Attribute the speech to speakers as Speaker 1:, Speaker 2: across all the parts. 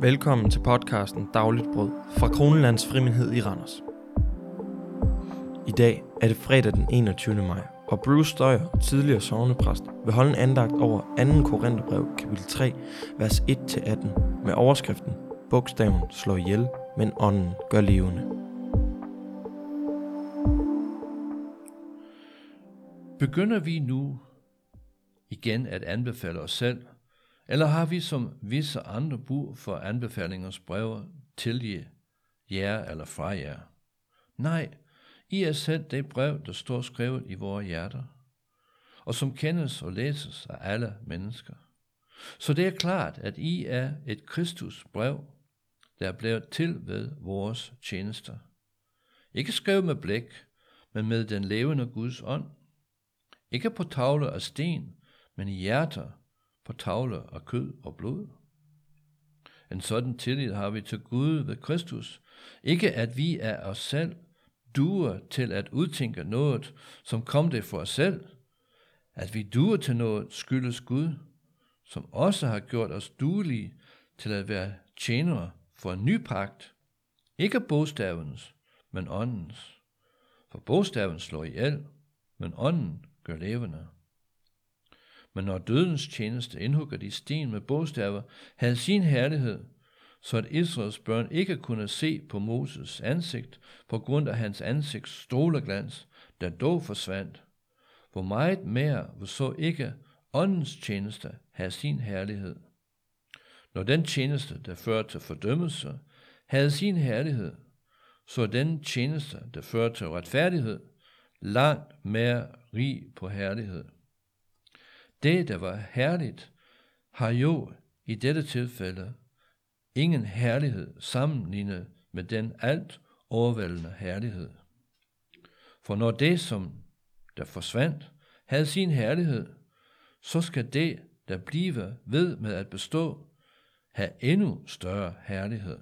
Speaker 1: Velkommen til podcasten Dagligt Brød fra Kronelands Frimindhed i Randers. I dag er det fredag den 21. maj, og Bruce Støjer, tidligere sovnepræst, vil holde en andagt over 2. Korintherbrev, kapitel 3, vers 1-18, med overskriften Bogstaven slår ihjel, men ånden gør levende.
Speaker 2: Begynder vi nu igen at anbefale os selv, eller har vi som visse andre brug for anbefalingers breve til jer eller fra jer? Nej, I er selv det brev, der står skrevet i vores hjerter, og som kendes og læses af alle mennesker. Så det er klart, at I er et Kristus brev, der er blevet til ved vores tjenester. Ikke skrevet med blæk, men med den levende Guds ånd. Ikke på tavler af sten, men i hjerter, på tavler af kød og blod. En sådan tillid har vi til Gud ved Kristus. Ikke at vi af os selv duer til at udtænke noget, som kom det for os selv. At vi duer til noget skyldes Gud, som også har gjort os duelige til at være tjenere for en ny pagt. Ikke bogstavens, men åndens. For bogstaven slår ihjel, men ånden gør levende. Men når dødens tjeneste indhugger de sten med bogstaver, havde sin herlighed, så at Israels børn ikke kunne se på Moses ansigt på grund af hans ansigts stråleglans, der dog forsvandt. Hvor meget mere hvor så ikke åndens tjeneste have sin herlighed. Når den tjeneste, der fører til fordømmelse, havde sin herlighed, så den tjeneste, der fører til retfærdighed, langt mere rig på herlighed. Det, der var herligt, har jo i dette tilfælde ingen herlighed sammenlignet med den alt overvældende herlighed. For når det, som der forsvandt, havde sin herlighed, så skal det, der bliver ved med at bestå, have endnu større herlighed.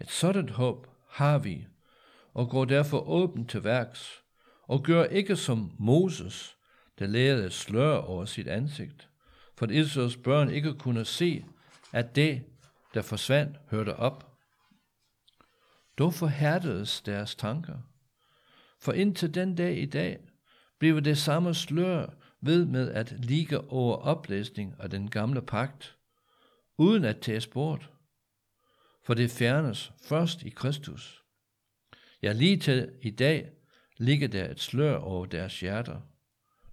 Speaker 2: Et sådan håb har vi, og går derfor åbent til værks, og gør ikke som Moses, der lærede et slør over sit ansigt, for at Israels børn ikke kunne se, at det, der forsvandt, hørte op. Då forhærdedes deres tanker, for indtil den dag i dag blev det samme slør ved med at ligge over oplæsning af den gamle pagt, uden at tages bort, for det fjernes først i Kristus. Ja, lige til i dag ligger der et slør over deres hjerter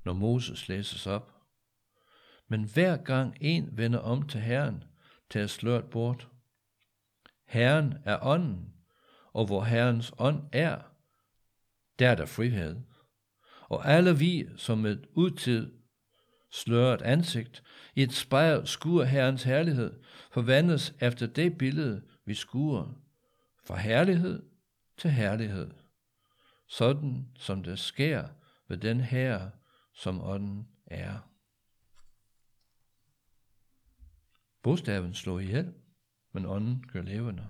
Speaker 2: når Moses læses op. Men hver gang en vender om til Herren, tages sløret bort. Herren er ånden, og hvor Herrens ånd er, der er der frihed. Og alle vi, som et udtid sløret ansigt, i et spejl skuer Herrens herlighed, forvandles efter det billede, vi skuer, fra herlighed til herlighed, sådan som det sker ved den herre, som ånden er. Bogstaven slår ihjel, men ånden gør levende.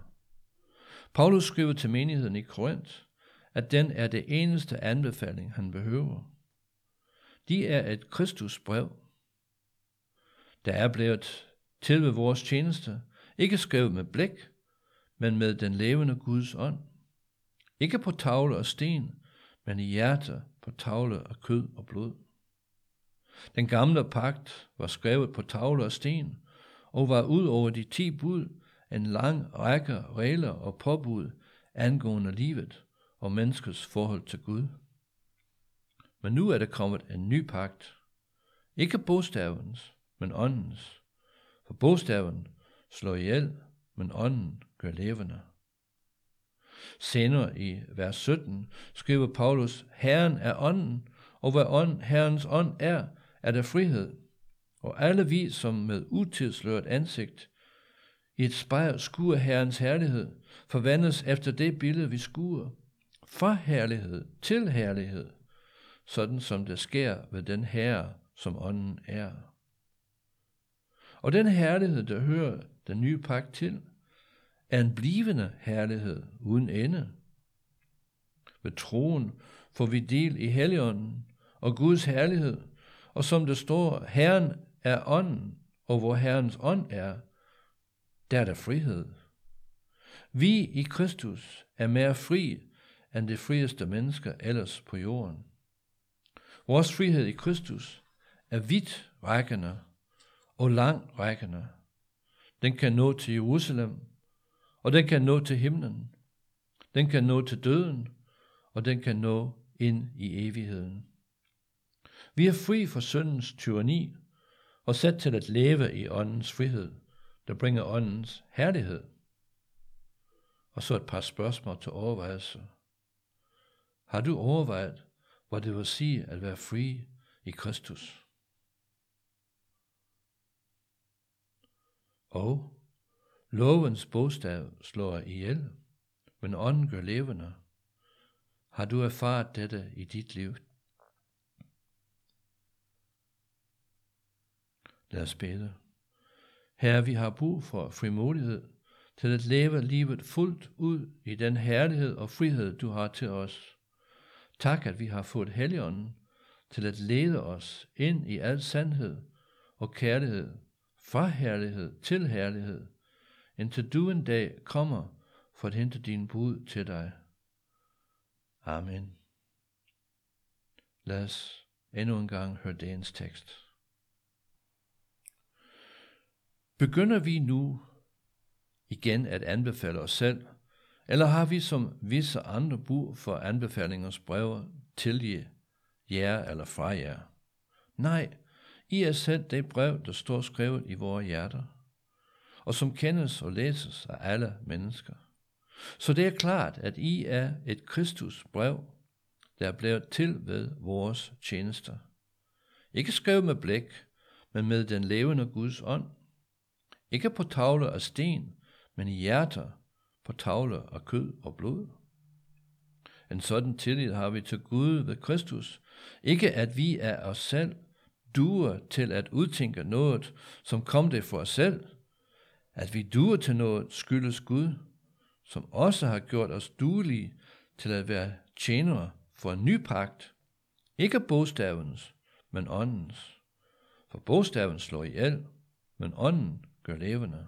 Speaker 2: Paulus skriver til menigheden i Korinth, at den er det eneste anbefaling, han behøver. De er et Kristusbrev, der er blevet til ved vores tjeneste, ikke skrevet med blæk, men med den levende Guds ånd. Ikke på tavle og sten, men i hjerte på tavle af kød og blod. Den gamle pagt var skrevet på tavler og sten, og var ud over de ti bud en lang række regler og påbud angående livet og menneskets forhold til Gud. Men nu er der kommet en ny pagt. Ikke bogstavens, men åndens. For bogstaven slår ihjel, men ånden gør levende. Senere i vers 17 skriver Paulus, Herren er ånden, og hvad ånd, Herrens ånd er, er der frihed, og alle vi, som med utilsløret ansigt i et spejl skuer Herrens herlighed, forvandles efter det billede, vi skuer, fra herlighed til herlighed, sådan som det sker ved den Herre, som ånden er. Og den herlighed, der hører den nye pagt til, er en blivende herlighed uden ende. Ved troen får vi del i Helligånden og Guds herlighed, og som det står, Herren er ånden, og hvor Herrens ånd er, der er der frihed. Vi i Kristus er mere fri end de frieste mennesker ellers på jorden. Vores frihed i Kristus er vidt rækkende og lang rækkende. Den kan nå til Jerusalem, og den kan nå til himlen. Den kan nå til døden, og den kan nå ind i evigheden. Vi er fri for syndens tyranni og sat til at leve i åndens frihed, der bringer åndens herlighed. Og så et par spørgsmål til overvejelse. Har du overvejet, hvad det vil sige at være fri i Kristus? Og lovens bogstav slår ihjel, men ånden gør levende. Har du erfaret dette i dit liv? Lad os bede. Herre, vi har brug for frimodighed til at leve livet fuldt ud i den herlighed og frihed, du har til os. Tak, at vi har fået Helligånden til at lede os ind i al sandhed og kærlighed, fra herlighed til herlighed, indtil du en dag kommer for at hente din bud til dig. Amen. Lad os endnu en gang høre dagens tekst. Begynder vi nu igen at anbefale os selv, eller har vi som visse andre brug for anbefalingens breve til jer eller fra jer? Nej, I er selv det brev, der står skrevet i vores hjerter, og som kendes og læses af alle mennesker. Så det er klart, at I er et Kristus brev, der er blevet til ved vores tjenester. Ikke skrevet med blæk, men med den levende Guds ånd. Ikke på tavler af sten, men i hjerter, på tavler af kød og blod. En sådan tillid har vi til Gud ved Kristus. Ikke at vi af os selv duer til at udtænke noget, som kom det for os selv. At vi duer til noget skyldes Gud, som også har gjort os duelige til at være tjenere for en ny pagt. Ikke bogstavens, men åndens. For bogstaven slår ihjel, men ånden gør levende.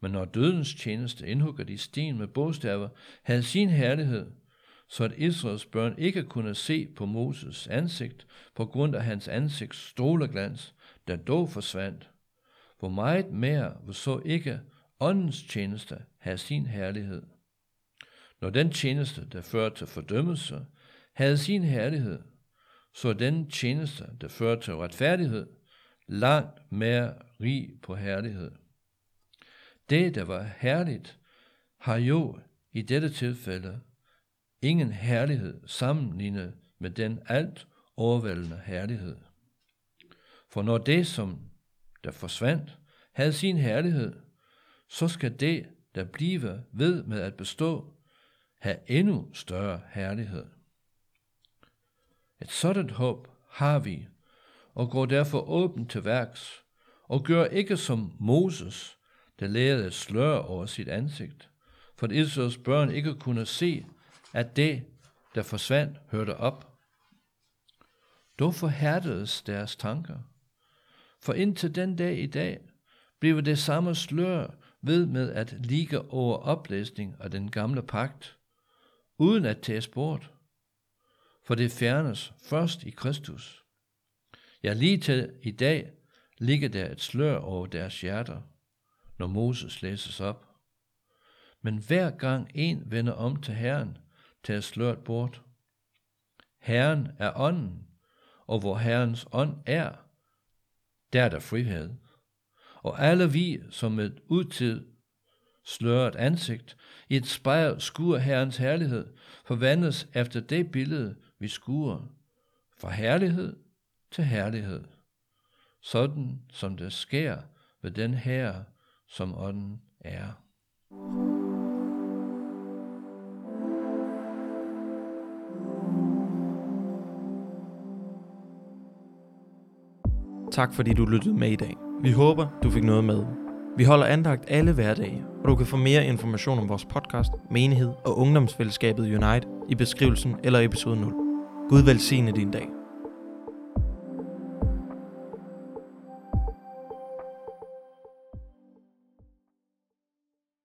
Speaker 2: Men når dødens tjeneste indhugger de sten med bogstaver, havde sin herlighed, så at Israels børn ikke kunne se på Moses ansigt på grund af hans ansigts stråleglans, der dog forsvandt. Hvor meget mere hvor så ikke åndens tjeneste have sin herlighed. Når den tjeneste, der fører til fordømmelse, havde sin herlighed, så den tjeneste, der fører til retfærdighed, langt mere rig på herlighed. Det, der var herligt, har jo i dette tilfælde ingen herlighed sammenlignet med den alt overvældende herlighed. For når det, som der forsvandt, havde sin herlighed, så skal det, der bliver ved med at bestå, have endnu større herlighed. Et sådan håb har vi, og går derfor åbent til værks, og gør ikke som Moses, der lærte et slør over sit ansigt, for at Israels børn ikke kunne se, at det, der forsvandt, hørte op. Dog forhærdedes deres tanker, for indtil den dag i dag bliver det samme slør ved med at ligge over oplæsning af den gamle pagt, uden at tages bort, for det fjernes først i Kristus. Ja, lige til i dag ligger der et slør over deres hjerter, når Moses læses op. Men hver gang en vender om til Herren, tager sløret bort. Herren er ånden, og hvor Herrens ånd er, der er der frihed. Og alle vi, som et udtid sløret ansigt, i et spejl skuer Herrens herlighed, forvandles efter det billede, vi skuer, fra herlighed til herlighed, sådan som det sker ved den her, som ånden er.
Speaker 1: Tak fordi du lyttede med i dag. Vi håber, du fik noget med. Vi holder andagt alle hverdage, og du kan få mere information om vores podcast, menighed og ungdomsfællesskabet Unite i beskrivelsen eller episode 0. Gud velsigne din dag.